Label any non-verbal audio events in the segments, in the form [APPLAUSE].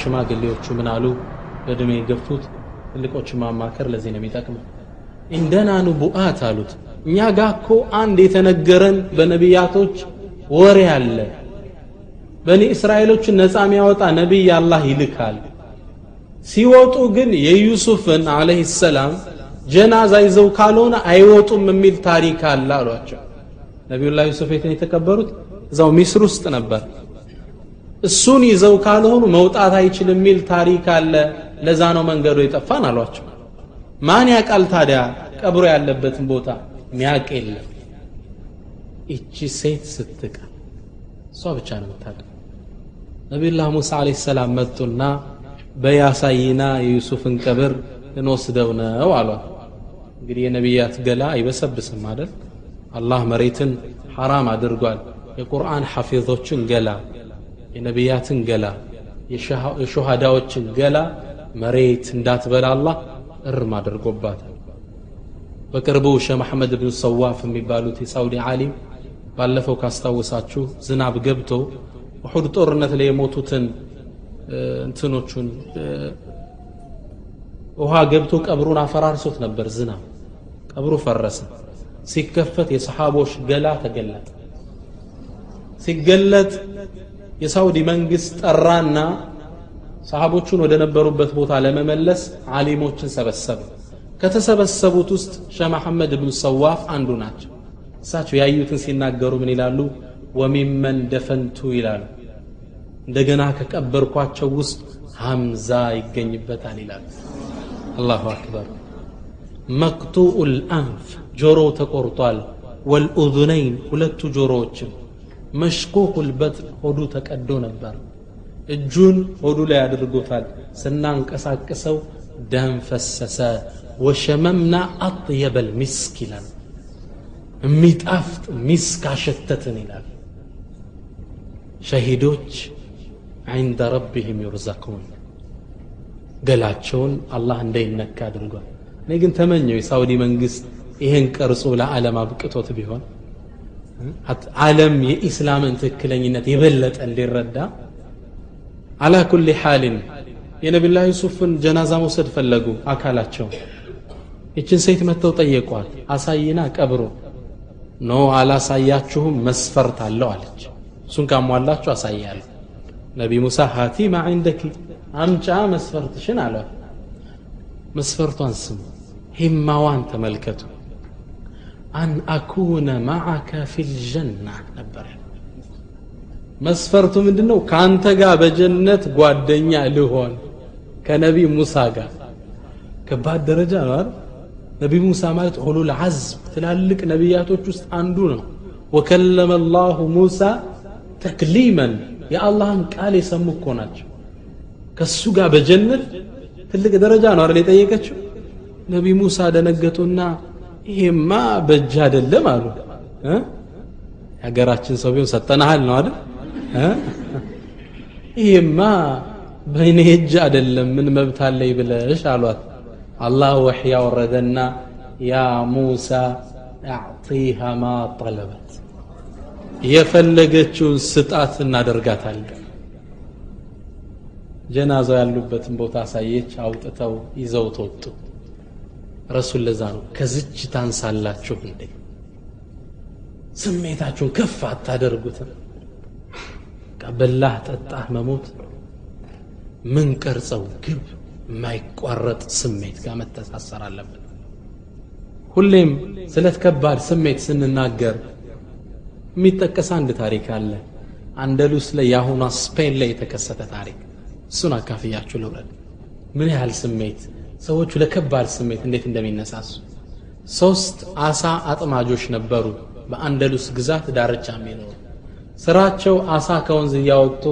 ሽማግሌዎቹ ምን አሉ? በእድሜ የገፉት ትልቆችን ማማከር ለዚህ ነው የሚጠቅመው። እንደና ንቡአት አሉት። እኛ ጋ እኮ አንድ የተነገረን በነቢያቶች ወሬ አለ። በኒ እስራኤሎችን ነፃ የሚያወጣ ነቢይ አላህ ይልካል። ሲወጡ ግን የዩሱፍን አለህ ሰላም ጀናዛ ይዘው ካልሆነ አይወጡም የሚል ታሪክ አለ አሏቸው። ነቢዩላህ ዩሱፍ የትን የተቀበሩት? እዛው ሚስር ውስጥ ነበር እሱን ይዘው ካልሆኑ መውጣት አይችልም የሚል ታሪክ አለ። ለዛ ነው መንገዱ የጠፋን አሏቸው። ማን ያቃል ታዲያ ቀብሮ ያለበትን ቦታ? ሚያቅ የለም። ይቺ ሴት ስትቀር እሷ ብቻ ነው የምታውቀው። ነቢዩላህ ሙሳ አለይሂ ሰላም መጡና በያሳይና የዩሱፍን ቀብር እንወስደው ነው አሏት። እንግዲህ የነቢያት ገላ አይበሰብስም አይደል? አላህ መሬትን ሐራም አድርጓል። የቁርአን ሐፊዞችን ገላ የነቢያትን ገላ የሹሃዳዎችን ገላ መሬት እንዳትበላ አላህ እርም አድርጎባታል በቅርቡ ሸህ መሐመድ ብን ሰዋፍ የሚባሉት የሳውዲ ዓሊም ባለፈው ካስታወሳችሁ ዝናብ ገብቶ ውሑድ ጦርነት ላይ የሞቱትን እንትኖቹን ውሃ ገብቶ ቀብሩን አፈራርሶት ነበር ዝናብ ቀብሩ ፈረሰ ሲከፈት የሰሓቦች ገላ ተገለጠ ሲገለጥ የሳውዲ መንግስት ጠራና ሰሃቦቹን ወደ ነበሩበት ቦታ ለመመለስ ዓሊሞችን ሰበሰበ። ከተሰበሰቡት ውስጥ ሸህ መሐመድ ብን ሰዋፍ አንዱ ናቸው። እሳቸው ያዩትን ሲናገሩ ምን ይላሉ? ወሚመን ደፈንቱ ይላሉ። እንደገና ከቀበርኳቸው ውስጥ ሐምዛ ይገኝበታል ይላሉ። አላሁ አክበር። መቅጡኡ ልአንፍ ጆሮው ተቆርጧል። ወልኡዙነይን ሁለቱ ጆሮዎችም መሽቁቁ ልበጥን ሆዱ ተቀዶ ነበር እጁን ሆዱ ላይ አድርጎታል ስናንቀሳቅሰው ደም ፈሰሰ ወሸመምና አጥየበ ልሚስክ ይላል የሚጣፍጥ ሚስክ አሸተትን ይላል ሸሂዶች عند ربهم يرزقون ገላቸውን አላህ እንዳይነካ አድርጓል እኔ ግን ተመኘው የሳውዲ መንግስት ይሄን ቀርጾ ለዓለም አብቅቶት ቢሆን ዓለም የኢስላምን ትክክለኝነት የበለጠ እንዲረዳ አላ ኩል ሓልን የነቢላ ዩሱፍን ጀናዛ መውሰድ ፈለጉ አካላቸው። ይችን ሴት መጥተው ጠየቋት። አሳይና ቀብሮ no አላሳያችሁም መስፈርት አለው አለች። እሱን ካሟላችሁ አሳያለሁ። ነቢ ሙሳ هاتي ما አምጫ መስፈርትሽን አሏት። መስፈርቷን ስሙ ሂማዋን ተመልከቱ أن أكون معك في الجنة ነበር መስፈርቱ ምንድን ነው ከአንተ ጋር በጀነት ጓደኛ ልሆን ከነቢ ሙሳ ጋር። ከባድ ደረጃ ነው አይደል? ነቢ ሙሳ ማለት ኡሉል ዐዝም ትላልቅ ነቢያቶች ውስጥ አንዱ ነው። ወከለመ ላሁ ሙሳ ተክሊመን። የአላህን ቃል የሰሙ እኮ ናቸው። ከሱ ጋር በጀነት ትልቅ ደረጃ ነው አይደል የጠየቀችው? ነቢ ሙሳ ደነገጡና ይሄማ በእጅ አይደለም አሉ። የሀገራችን ሰው ቢሆን ሰጠናሃል ነው አይደል? ይሄማ በእኔ እጅ አይደለም ምን መብት አለኝ ብለሽ አሏት። አላህ ወሕይ ያወረደና ያ ሙሳ አዕጢሃ ማ ጠለበት። የፈለገችውን ስጣት እናደርጋታለን። ጀናዛው ያሉበትን ቦታ አሳየች አውጥተው ይዘው ተወጡ ረሱል ለዛ ነው። ከዝች ታንሳላችሁ እንዴ? ስሜታችሁን ከፍ አታደርጉትም። በላህ ጠጣህ መሞት ምን ቀርጸው ግብ የማይቋረጥ ስሜት ጋር መተሳሰር አለብን። ሁሌም ስለ ከባድ ስሜት ስንናገር የሚጠቀስ አንድ ታሪክ አለ። አንደሉስ ላይ የአሁኗ ስፔን ላይ የተከሰተ ታሪክ። እሱን አካፍያችሁ ልውረድ። ምን ያህል ስሜት ሰዎቹ ለከባድ ስሜት እንዴት እንደሚነሳሱ። ሶስት አሳ አጥማጆች ነበሩ በአንደሉስ ግዛት ዳርቻ የሚኖሩ። ስራቸው አሳ ከወንዝ እያወጡ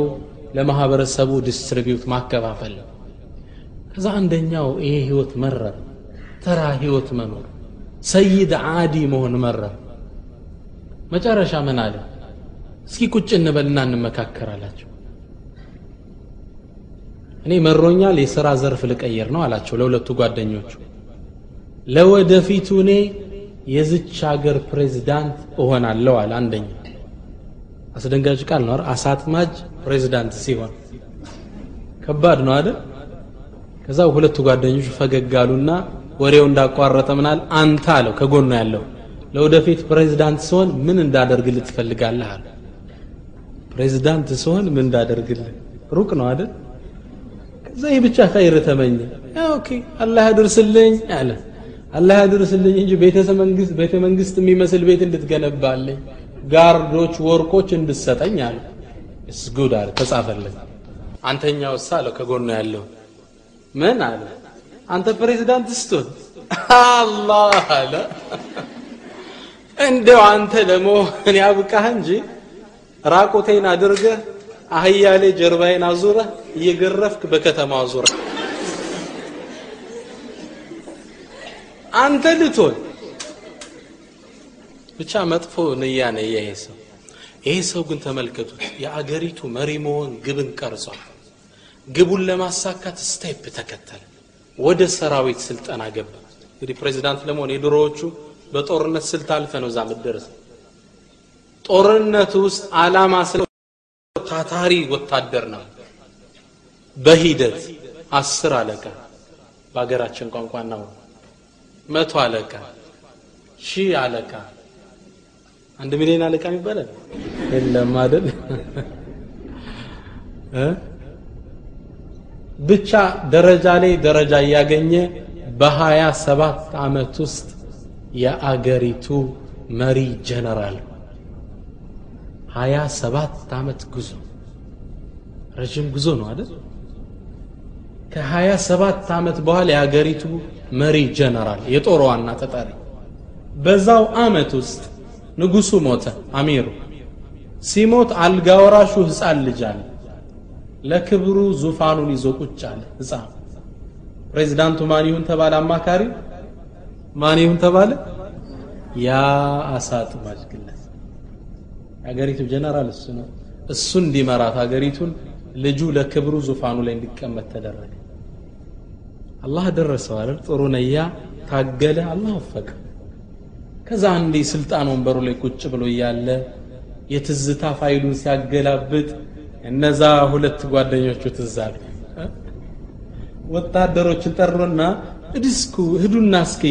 ለማህበረሰቡ distribute ማከፋፈል። ነው ከዛ አንደኛው ይሄ ህይወት መረር ተራ ህይወት መኖር። صياد عادي መሆን መረር። መጨረሻ ምን አለ? እስኪ ቁጭ እንበልና እንመካከራላቸው እኔ መሮኛል የሥራ ዘርፍ ልቀየር ነው አላቸው ለሁለቱ ጓደኞቹ። ለወደፊቱ እኔ የዝች ሀገር ፕሬዚዳንት እሆናለሁ አለ አንደኛ አስደንጋጭ ቃል ነው አሳጥማጅ ፕሬዚዳንት ሲሆን። ከባድ ነው አይደል? ከዛ ሁለቱ ጓደኞቹ ፈገግ አሉና ወሬው እንዳቋረጠ ምናል አንተ አለው ከጎኑ ያለው። ለወደፊት ፕሬዝዳንት ሲሆን ምን እንዳደርግልህ ትፈልጋለህ አለ። ፕሬዝዳንት ሲሆን ምን እንዳደርግልህ? ሩቅ ነው አይደል ይህ ብቻ ኸይር ተመኘ። አላህ ያድርስልኝ አለ። አላህ ያድርስልኝ እንጂ ቤተ መንግስት የሚመስል ቤት እንድትገነባልኝ ጋርዶች ወርቆች እንድሰጠኝ አለ። እስ ጉድ አለ ተጻፈልኝ አንተኛው እሳ አለው ከጎኑ ያለው ምን አለ? አንተ ፕሬዝዳንት ስትሆን [LAUGHS] አላህ አለ። እንደው አንተ ለመሆን ያብቃህ እንጂ ራቁቴን አድርገህ አህያ ላይ አዙረህ እየገረፍክ በከተማ አዙረህ። አንተ ልትሆን ብቻ መጥፎ ንያ ነው ይሄ ሰው። ይሄ ሰው ግን ተመልከቱት የአገሪቱ መሪ መሆን ግብን ቀርጿል። ግቡን ለማሳካት step ተከተለ ወደ ሰራዊት ስልጠና ገባ። እንግዲህ ፕሬዚዳንት ለመሆን የድሮዎቹ በጦርነት ስልት አልፈ ነው እዛ ምደርስ ጦርነት ውስጥ አላማ ስለ ታታሪ ወታደር ነው። በሂደት አስር አለቃ በሀገራችን ቋንቋ ነው። መቶ አለቃ ሺህ አለቃ። አንድ ሚሊዮን አለቃ ይባላል የለም አይደል? ብቻ ደረጃ ላይ ደረጃ እያገኘ በሀያ ሰባት አመት ውስጥ የአገሪቱ መሪ ጀነራል። ሀያ ሰባት አመት ጉዞ ረዥም ጉዞ ነው አይደል? ከሀያ ሰባት አመት በኋላ የአገሪቱ መሪ ጀነራል የጦር ዋና ተጠሪ። በዛው አመት ውስጥ ንጉሱ ሞተ አሚሩ። ሲሞት አልጋ ወራሹ ህፃን ልጅ አለ። ለክብሩ ዙፋኑን ይዞ ቁጭ አለ ህፃን። ፕሬዚዳንቱ ማን ይሁን ተባለ? አማካሪ ማን ይሁን ተባለ? ያ አሳጥማጅ ግለት የሀገሪቱ ጀነራል እሱ ነው። እሱ እንዲመራት ሀገሪቱን ልጁ ለክብሩ ዙፋኑ ላይ እንዲቀመጥ ተደረገ። አላህ ደረሰው አይደል? ጥሩ ነያ ታገለ አላህ ወፈቀ። ከዛ አንዴ ስልጣን ወንበሩ ላይ ቁጭ ብሎ እያለ የትዝታ ፋይሉን ሲያገላብጥ እነዛ ሁለት ጓደኞቹ ትዛል ወታደሮችን ጠሩና እስኪ ሂዱና እስኪ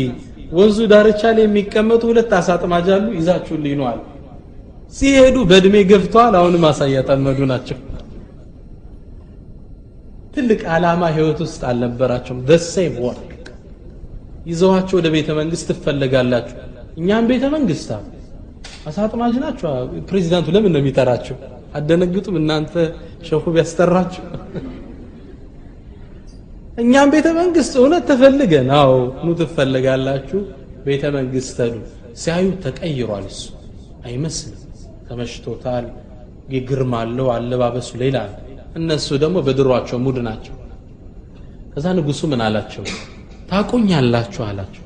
ወንዙ ዳርቻ ላይ የሚቀመጡ ሁለት አሳ አጥማጅ አሉ ይዛችሁልኝ ኑ አሉ። ሲሄዱ በእድሜ ገፍተዋል አሁንም አሳ እያጠመዱ ናቸው ትልቅ ዓላማ ህይወት ውስጥ አልነበራቸውም። the same work ይዘዋቸው ወደ ቤተ መንግስት ትፈለጋላችሁ። እኛም ቤተ መንግስት አሉ። አሳጥማጅ ናቸው። ፕሬዚዳንቱ ለምን ነው የሚጠራቸው? አደነግጡም እናንተ ሸኹ ቢያስጠራችሁ። እኛም ቤተ መንግስት እውነት ተፈልገን አዎ ኑ ትፈልጋላችሁ ቤተ መንግስት ሄዱ ሲያዩ ተቀይሯል እሱ። አይመስልም። ተመሽቶታል። ግርማ አለው አለባበሱ ሌላ እነሱ ደግሞ በድሯቸው ሙድ ናቸው። ከዛ ንጉሱ ምን አላቸው? ታቆኛላችሁ አላቸው።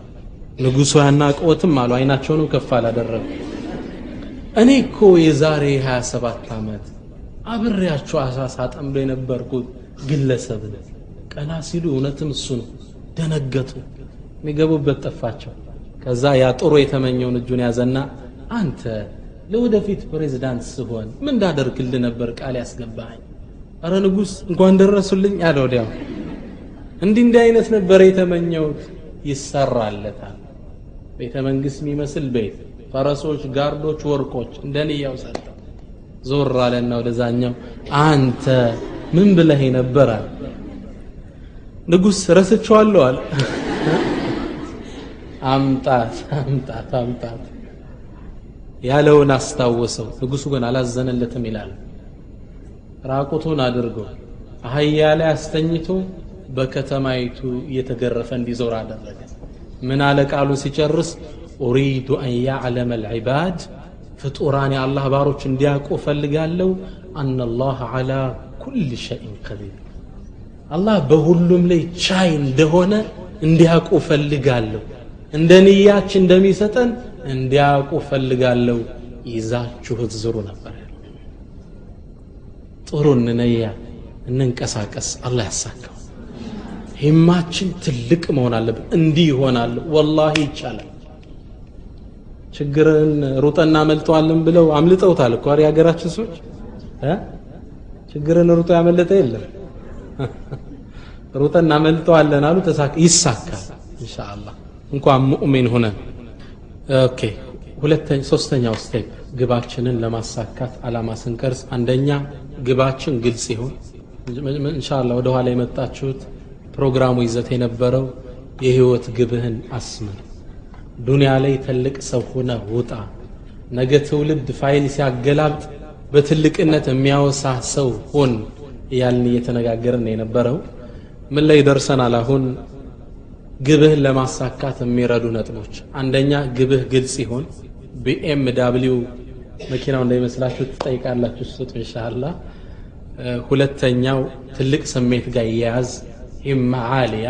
ንጉሱ ያናቀወትም አሉ አይናቸውንም ከፍ አላደረጉ። እኔ እኮ የዛሬ 27 ዓመት አብሬያቸው አሳ ሳጠምዶ የነበርኩት ግለሰብ ቀና ሲሉ እውነትም እሱ ነው። ደነገጡ። የሚገቡበት ጠፋቸው። ከዛ ያ ጥሩ የተመኘውን እጁን ያዘና አንተ ለወደፊት ፕሬዝዳንት ስሆን ምን እንዳደርግልህ ነበር ቃል ያስገባኝ አረ ንጉስ እንኳን ደረሱልኝ አለ ወዲያው። እንዲህ እንዲህ አይነት ነበር የተመኘውት ይሰራለታል። ቤተ መንግስት የሚመስል ቤት ፈረሶች ጋርዶች ወርቆች እንደንያው ሰጠው። ዞር አለና ወደዛኛው አንተ ምን ብለህ ነበር አለ። ንጉስ ረስቼዋለሁ አለ። አምጣት አምጣት አምጣት ያለውን አስታወሰው። ንጉሱ ግን አላዘነለትም ይላል ራቁቱን አድርጎ አህያ ላይ አስተኝቶ በከተማይቱ እየተገረፈ እንዲዞር አደረገ። ምን አለ ቃሉ ሲጨርስ? ኡሪዱ አን ያዕለመ ልዕባድ ፍጡራን የአላህ ባሮች እንዲያውቁ እፈልጋለሁ። አና ላህ ዓላ ኩል ሸይን ቀዲር አላህ በሁሉም ላይ ቻይ እንደሆነ እንዲያውቁ እፈልጋለሁ። እንደ ንያች እንደሚሰጠን እንዲያውቁ እፈልጋለሁ። ይዛችሁት ዝሩ ነበር ጥሩ እንነያ እንንቀሳቀስ። አላህ ያሳካው። ሂማችን ትልቅ መሆን አለብን። እንዲህ ይሆናል። ወላሂ ይቻላል። ችግርን ሩጠና መልጠዋለን ብለው አምልጠውታል እኮ የሀገራችን ሰዎች? ችግርን ሩጦ ያመለጠ የለም። [LAUGHS] ሩጠን እናመልጠዋለን አሉ። ይሳካል ኢንሻአላህ። እንኳን ሙእሚን OK ሁለተኛ ሶስተኛው step ግባችንን ለማሳካት አላማ ስንቀርጽ አንደኛ ግባችን ግልጽ ይሁን። ኢንሻአላህ ወደ ኋላ የመጣችሁት ፕሮግራሙ ይዘት የነበረው የህይወት ግብህን አስምር ዱንያ ላይ ትልቅ ሰው ሆነ ውጣ። ነገ ትውልድ ፋይል ሲያገላብጥ በትልቅነት የሚያወሳ ሰው ሆን እያልን እየተነጋገርን የነበረው። ምን ላይ ደርሰናል አሁን? ግብህን ለማሳካት የሚረዱ ነጥቦች። አንደኛ ግብህ ግልጽ ይሆን BMW መኪናው እንዳይመስላችሁ ትጠይቃላችሁ ስጡ እንሻላ ሁለተኛው ትልቅ ስሜት ጋር ይያያዝ همة عالية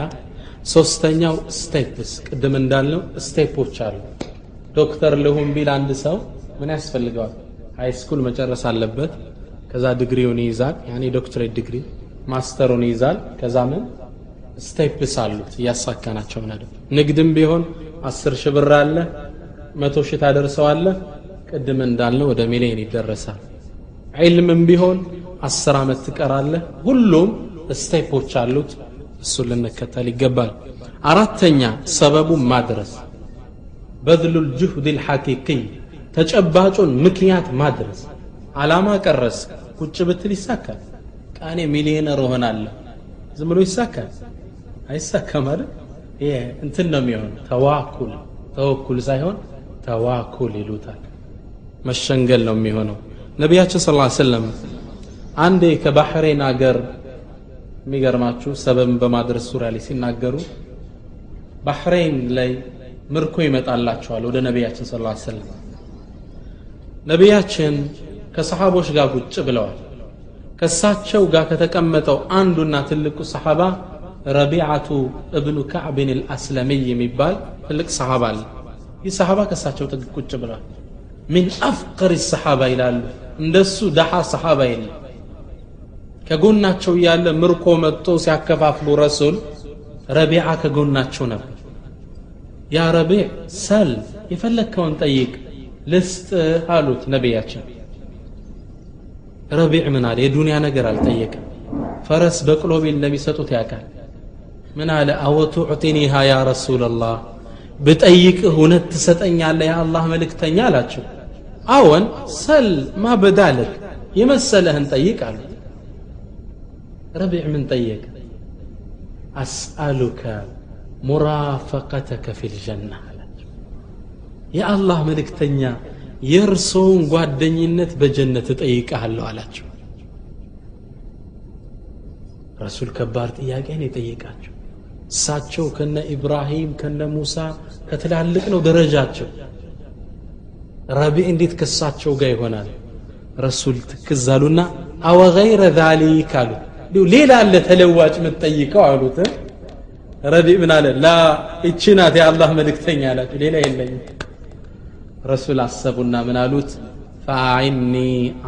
ሶስተኛው steps ቅድም እንዳልነው step ኦች አሉ። ዶክተር ልሁን ቢል አንድ ሰው ምን ያስፈልገዋል? high school መጨረስ አለበት ከዛ ዲግሪውን ይይዛል። ያኔ ዶክትሬት ዲግሪ ማስተሩን ይይዛል። ከዛ ምን? steps አሉት እያሳካናቸው ነደ ንግድም ቢሆን አስር ሺህ ብር አለ መቶ ሺህ ታደርሰዋለ ቅድም እንዳልነው ወደ ሚሊዮን ይደረሳል። ዒልምም ቢሆን አስር ዓመት ትቀራለህ። ሁሉም step ኦች አሉት። እሱን ልንከተል ይገባል። አራተኛ ሰበቡን ማድረስ። በذሉል ጁህድ ልሐቂቅይ ተጨባጩን ምክንያት ማድረስ። አላማ ቀረስ ቁጭ ብትል ይሳካል። ቃኔ ሚሊዮነር እሆናለሁ። ዝም ብሎ ይሳካል? አይሳካም አይደል? ይሄ እንትን ነው የሚሆን ተዋኩል ተወኩል ሳይሆን ተዋኩል ይሉታል መሸንገል ነው የሚሆነው። ነቢያችን ስለ ሰለም አንዴ ከባህሬን አገር የሚገርማችሁ ሰበብን በማድረስ ዙሪያ ላይ ሲናገሩ ባህሬን ላይ ምርኮ ይመጣላቸዋል ወደ ነቢያችን ስ ሰለም ነቢያችን ከሰሓቦች ጋር ቁጭ ብለዋል። ከሳቸው ጋር ከተቀመጠው አንዱና ትልቁ ሰሓባ ረቢዓቱ እብኑ ካዕብን ልአስለሚይ የሚባል ትልቅ ሰሓባ አለ። ይህ ሰሓባ ከሳቸው ጥግ ቁጭ ብለዋል ሚን አፍቀር ሰሓባ ይላሉ እንደሱ ደሓ ሰሓባ የለም። ከጎናቸው እያለ ምርኮ መጥቶ ሲያከፋፍሉ ረሱል ረቢዓ ከጎናቸው ነበር። ያ ረቢዕ ሰል የፈለግከውን ጠይቅ ልስጥ አሉት ነቢያችን። ረቢዕ ምን አለ? የዱንያ ነገር አልጠየቅም ፈረስ በቅሎ ቢል እንደሚሰጡት ያውቃል። ምን አለ? አወቱዕጢኒሃ ያ ረሱላላህ ብጠይቅህ እውነት ትሰጠኛለህ? የአላህ መልእክተኛ አላቸው። አዎን ሰል ማ የመሰለህን ጠይቅ አሉት ረቢዕ ምን ጠየቅ አስአሉከ ሙራፈቀተከ ፊ ልጀና አላቸው። የአላህ መልእክተኛ የእርሶውን ጓደኝነት በጀነት እጠይቅሃለሁ አላቸው። ረሱል ከባድ ጥያቄን የጠየቃቸው እሳቸው ከነ ኢብራሂም ከነ ሙሳ ከትላልቅ ነው ደረጃቸው። ረቢዕ እንዴት ከሳቸው ጋር ይሆናል? ረሱል ትክዛሉና አወገይረ ዛሊክ አሉ። ሌላ አለ ተለዋጭ የምትጠይቀው አሉት። ረቢዕ ምን አለ? ላ እቺ ናት የአላህ መልእክተኛ አላቸው። ሌላ የለኝም። ረሱል አሰቡና ምን አሉት? ፈአዒኒ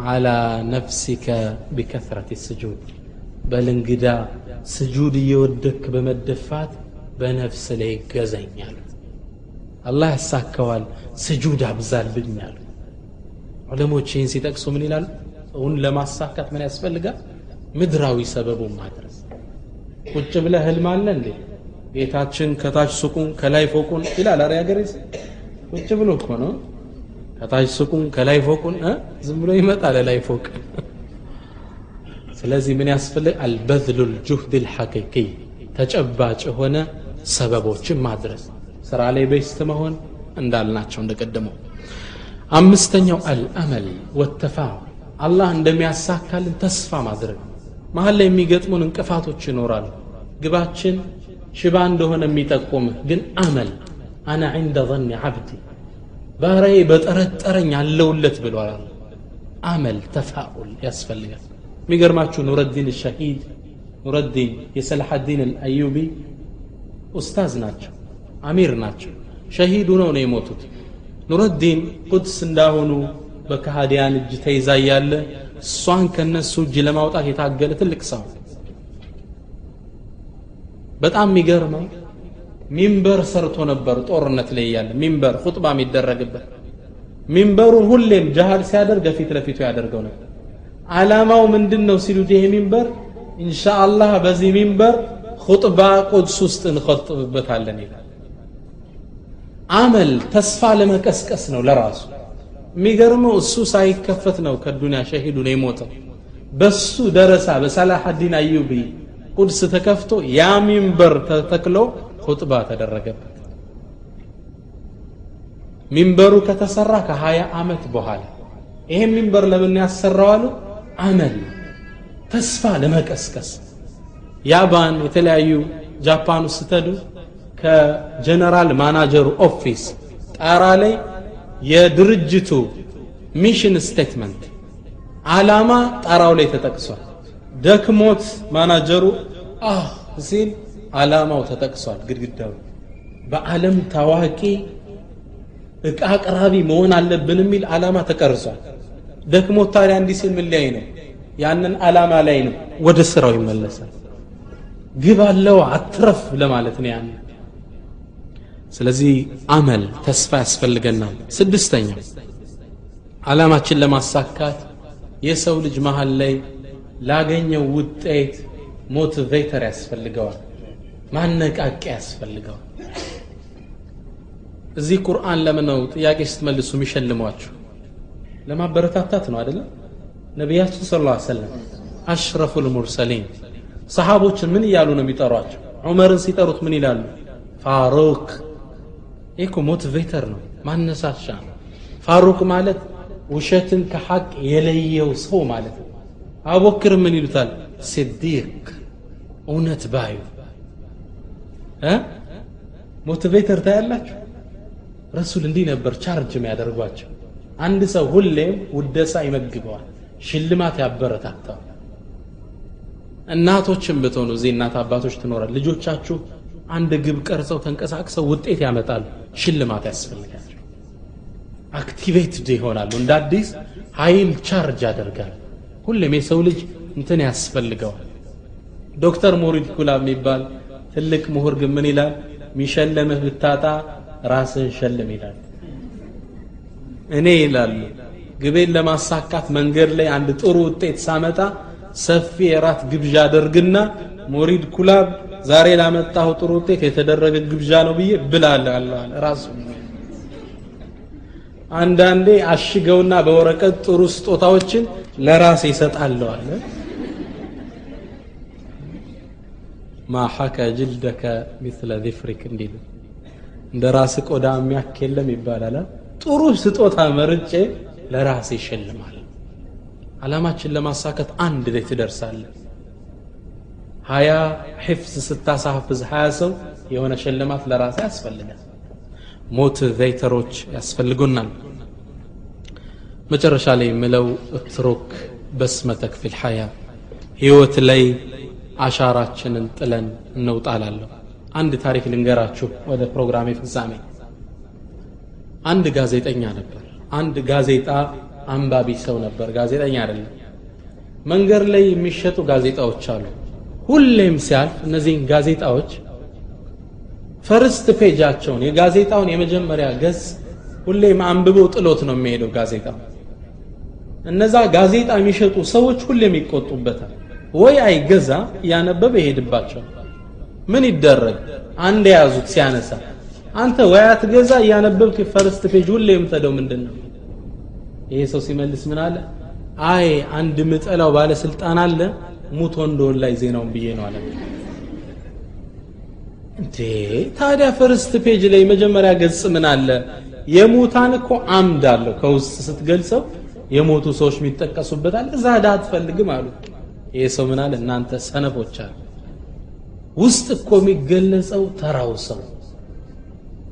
ዓላ ነፍሲከ ቢከثረት ስጁድ በል እንግዳ ስጁድ እየወደክ በመደፋት በነፍስ ላይ አሉት አላህ ያሳካዋል ስጁድ አብዛልኝ አሉ። ዑለሞች ይህን ሲጠቅሱ ምን ይላሉ? እውን ለማሳካት ምን ያስፈልጋል? ምድራዊ ሰበቡን ማድረስ። ቁጭ ብሎ ህልም አለ እንዴ? ቤታችን ከታች ሱቁን ከላይ ፎቁን ይላል አረ ያገሬ ቁጭ ብሎ እኮ ነው። ከታች ሱቁን ከላይ ፎቁን ዝም ብሎ ይመጣል ላይ ፎቅ ስለዚህ ምን ያስፈልግ አልበዝሉል ጁህድ ልሐቂቂ ተጨባጭ የሆነ ሰበቦችን ማድረስ ስራ ላይ ቤስት መሆን እንዳልናቸው እንደቀደመው አምስተኛው አልአመል ወተፋ አላህ እንደሚያሳካልን ተስፋ ማድረግ መሀል ላይ የሚገጥሙን እንቅፋቶች ይኖራሉ ግባችን ሽባ እንደሆነ የሚጠቁምህ ግን አመል አና ዕንደ ظን ዓብዲ ባሪያዬ በጠረጠረኝ አለውለት ብሏል አመል ተፋኡል ያስፈልጋል የሚገርማችሁ ኑረዲን ሸሂድ ኑረዲን የሰላሐዲን አልአዩቢ ኡስታዝ ናቸው አሚር ናቸው። ሸሂድ ሆነው ነው የሞቱት። ኑረዲን ቁድስ እንዳሆኑ በካሃዲያን እጅ ተይዛ እያለ እሷን ከነሱ እጅ ለማውጣት የታገለ ትልቅ ሰው። በጣም የሚገርመው ሚንበር ሰርቶ ነበር ጦርነት ላይ እያለ ሚንበር ሁጥባ የሚደረግበት። ሚንበሩን ሁሌም ጃሃል ሲያደርግ ፊት ለፊቱ ያደርገው ነበር አላማው ምንድን ነው ሲሉት ይሄ ሚንበር? ኢንሻአላህ በዚህ ሚንበር ኹጥባ ቁድስ ውስጥ እንኸጥብበታለን ይላል። أمل ተስፋ ለመቀስቀስ ነው ለራሱ። የሚገርመው እሱ ሳይከፈት ነው ከዱንያ ሸሂዱ ነው የሞተው። በሱ ደረሳ በሰላሐዲን አዩቢ ቁድስ ተከፍቶ ያ ሚንበር ተተክሎ ኹጥባ ተደረገበት። ሚንበሩ ከተሰራ ከሀያ ዓመት በኋላ ይሄ ሚንበር ለምን ያሰራዋሉ أمل ተስፋ ለመቀስቀስ። ያባን የተለያዩ ጃፓን ውስጥ ስትሄዱ ከ general manager ኡ office ጣራ ላይ የድርጅቱ mission statement አላማ ጣራው ላይ ተጠቅሷል። ደክሞት ማናጀሩ አህ ሲል አላማው ተጠቅሷል። ግድግዳው በዓለም ታዋቂ እቃ አቅራቢ መሆን አለብን የሚል አላማ ተቀርጿል ደክሞት ታዲያ እንዲህ ሲል ምን ላይ ነው? ያንን አላማ ላይ ነው። ወደ ስራው ይመለሳል። ግብ አለው አትረፍ ለማለት ነው ያን ስለዚህ አመል ተስፋ ያስፈልገናል። ስድስተኛ አላማችን ለማሳካት የሰው ልጅ መሃል ላይ ላገኘው ውጤት ሞቲቬተር ያስፈልገዋል ማነቃቂያ ያስፈልገዋል። እዚህ ቁርአን ለምን ነው ጥያቄ ስትመልሱ የሚሸልሟችሁ ለማበረታታት ነው አይደለም ነቢያችን صلى الله عليه وسلم أشرف المرسلين ሰሓቦችን ምን እያሉ ነው የሚጠሯቸው? ዑመርን ሲጠሩት ምን ይላሉ? ፋሩክ። ይህ እኮ motivator ነው ማነሳሻ ነው። ፋሩክ ማለት ውሸትን ከሐቅ የለየው ሰው ማለት ነው። አቡበክር ምን ይሉታል? ሲዲቅ። እውነት ባዩ። motivator ታያላችሁ? ረሱል እንዲህ ነበር ቻርጅ የሚያደርጓቸው አንድ ሰው ሁሌም ውደሳ ይመግበዋል ሽልማት ያበረታታል እናቶችን ብትሆኑ እዚህ እናት አባቶች ትኖራል ልጆቻችሁ አንድ ግብ ቀርጸው ተንቀሳቅሰው ውጤት ያመጣሉ ሽልማት ያስፈልጋቸው activated ይሆናሉ እንደ አዲስ ኃይል ቻርጅ ያደርጋል ሁሌም የሰው ልጅ እንትን ያስፈልገዋል። ዶክተር ሙሪድ ኩላ የሚባል ትልቅ ምሁር ግን ምን ይላል? ሚሸልምህ ብታጣ ራስህን ሸልም ይላል እኔ ይላሉ። ግቤን ለማሳካት መንገድ ላይ አንድ ጥሩ ውጤት ሳመጣ ሰፊ የራት ግብዣ አደርግና ሙሪድ ኩላ ዛሬ ላመጣው ጥሩ ውጤት የተደረገ ግብዣ ነው ብዬ ብላለ ራሱ። አንዳንዴ አሽገውና በወረቀት ጥሩ ስጦታዎችን ለራሴ ይሰጣለሁ አለ። ማ ሐከ ጅልደከ ሚስለ ዚፍሪክ እንዲሉ እንደ ራስ ቆዳ የሚያክ የለም ይባላል ጥሩ ስጦታ መርጬ ለራሴ ይሸልማል አላማችን ለማሳከት አንድ ላይ ትደርሳለን ሀያ ሕፍዝ ስታሳፍዝ ሀያ ሰው የሆነ ሽልማት ለራሴ ያስፈልጋል። ሞቲቬተሮች ያስፈልጉናል። መጨረሻ ላይ የምለው እትሩክ በስመተክ ፊል ሐያ ህይወት ላይ አሻራችንን ጥለን እንውጣላለሁ አንድ ታሪክ ልንገራችሁ ወደ ፕሮግራሜ ፍጻሜ አንድ ጋዜጠኛ ነበር። አንድ ጋዜጣ አንባቢ ሰው ነበር። ጋዜጠኛ አይደለም። መንገድ ላይ የሚሸጡ ጋዜጣዎች አሉ። ሁሌም ሲያልፍ እነዚህን ጋዜጣዎች first page ኣቸውን የጋዜጣውን የመጀመሪያ ገጽ ሁሌም አንብቦ ጥሎት ነው የሚሄደው ጋዜጣው እነዛ ጋዜጣ የሚሸጡ ሰዎች ሁሌም ይቆጡበታል። ወይ አይገዛ እያነበበ ይሄድባቸው ምን ይደረግ? አንድ የያዙት ሲያነሳ አንተ ወይ አትገዛ እያነበብክ first page ሁሌ የምትሄደው ምንድን ነው ይሄ ሰው ሲመልስ ምን አለ? አይ አንድ ምጠላው ባለስልጣን አለ ሙቶ እንደሆን ላይ ዜናውን ብዬ ነው አለ። እንዴ ታዲያ first page ላይ መጀመሪያ ገጽ ምን አለ? የሙታን እኮ አምድ አለው። ከውስጥ ስትገልጸው የሞቱ ሰዎች የሚጠቀሱበታል እዛጋ አትፈልግም አሉ። ይሄ ሰው ምን አለ? እናንተ ሰነፎች አሉ። ውስጥ እኮ የሚገለጸው ተራው ሰው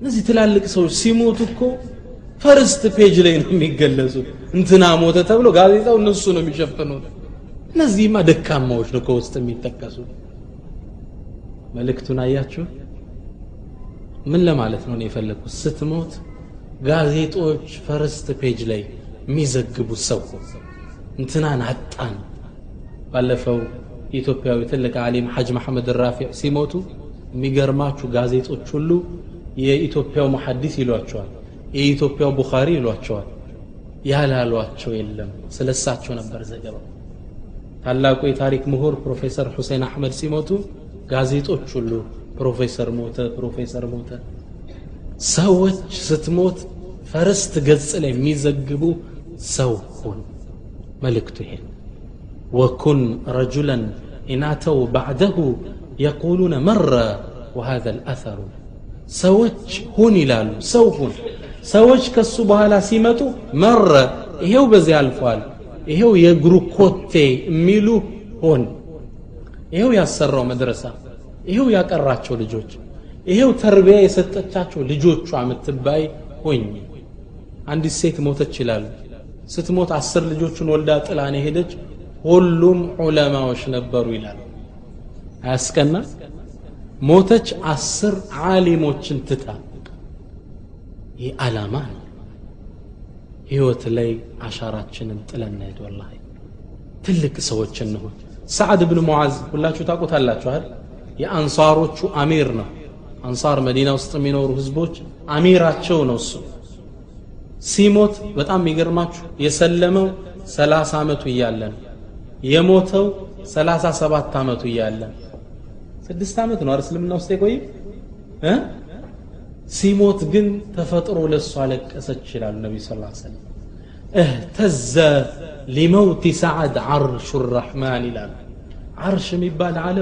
እነዚህ ትላልቅ ሰዎች ሲሞቱ እኮ first page ላይ ነው የሚገለጹት እንትና ሞተ ተብሎ ጋዜጣው እነሱ ነው የሚሸፍኑት። እነዚህማ ደካማዎች ነው ከውስጥ የሚጠቀሱት። መልእክቱን አያችሁ? ምን ለማለት ነው የፈለግኩት ስትሞት ጋዜጦች first page ላይ የሚዘግቡት ሰው እንትናን አጣን። ባለፈው የኢትዮጵያዊ ትልቅ አሊም ሐጅ መሐመድ ራፊዕ ሲሞቱ የሚገርማችሁ ጋዜጦች ሁሉ የኢትዮጵያው መሐዲስ ይሏቸዋል የኢትዮጵያው ቡኻሪ ይሏቸዋል ያላሏቸው የለም ስለ እሳቸው ነበር ዘገባው ታላቁ የታሪክ ምሁር ፕሮፌሰር ሁሴን አሕመድ ሲሞቱ ጋዜጦች ሁሉ ፕሮፌሰር ሞተ ፕሮፌሰር ሞተ ሰዎች ስትሞት ፈርስት ገጽ ላይ የሚዘግቡ ሰው ሁን መልእክቱ ይሄ ወኩን ረጁለን ኢናተው ባዕደሁ የቁሉነ መረ وهذا الأثر ሰዎች ሁን ይላሉ። ሰው ሁን። ሰዎች ከሱ በኋላ ሲመጡ መረ ይሄው በዚህ አልፏል ይሄው የእግሩ ኮቴ የሚሉ ሆን ይሄው ያሰራው መድረሳ ይሄው ያቀራቸው ልጆች ይሄው ተርቢያ የሰጠቻቸው ልጆቿ የምትባይ ሆኝ አንዲት ሴት ሞተች ይላሉ። ስትሞት አስር ልጆቹን ወልዳ ጥላን ሄደች ሁሉም ዑለማዎች ነበሩ ይላሉ። አያስቀና ሞተች አስር ዓሊሞችን ትታ። ይህ ዓላማ ነው። ህይወት ላይ አሻራችንን ጥለን ሄድ ወላሂ ትልቅ ሰዎች እንሁን። ሰዓድ ብን ሙዓዝ ሁላችሁ ታውቁታላችሁ የአንሳሮቹ አሚር ነው። አንሳር መዲና ውስጥ የሚኖሩ ህዝቦች አሚራቸው ነው እሱ። ሲሞት በጣም የሚገርማችሁ የሰለመው ሰላሳ ዓመቱ እያለ ነው የሞተው ሰላሳ ሰባት ዓመቱ እያለ ስድስት ዓመት ነው እስልምና ውስጥ የቆየ እ? ሲሞት ግን ተፈጥሮ ለእሱ አለቀሰች ይላሉ ነቢ ስ ሰለም እህተዘ ሊመውት ሰዓድ ዓርሹ ራሕማን ይላሉ ዓርሽ የሚባል ዓለም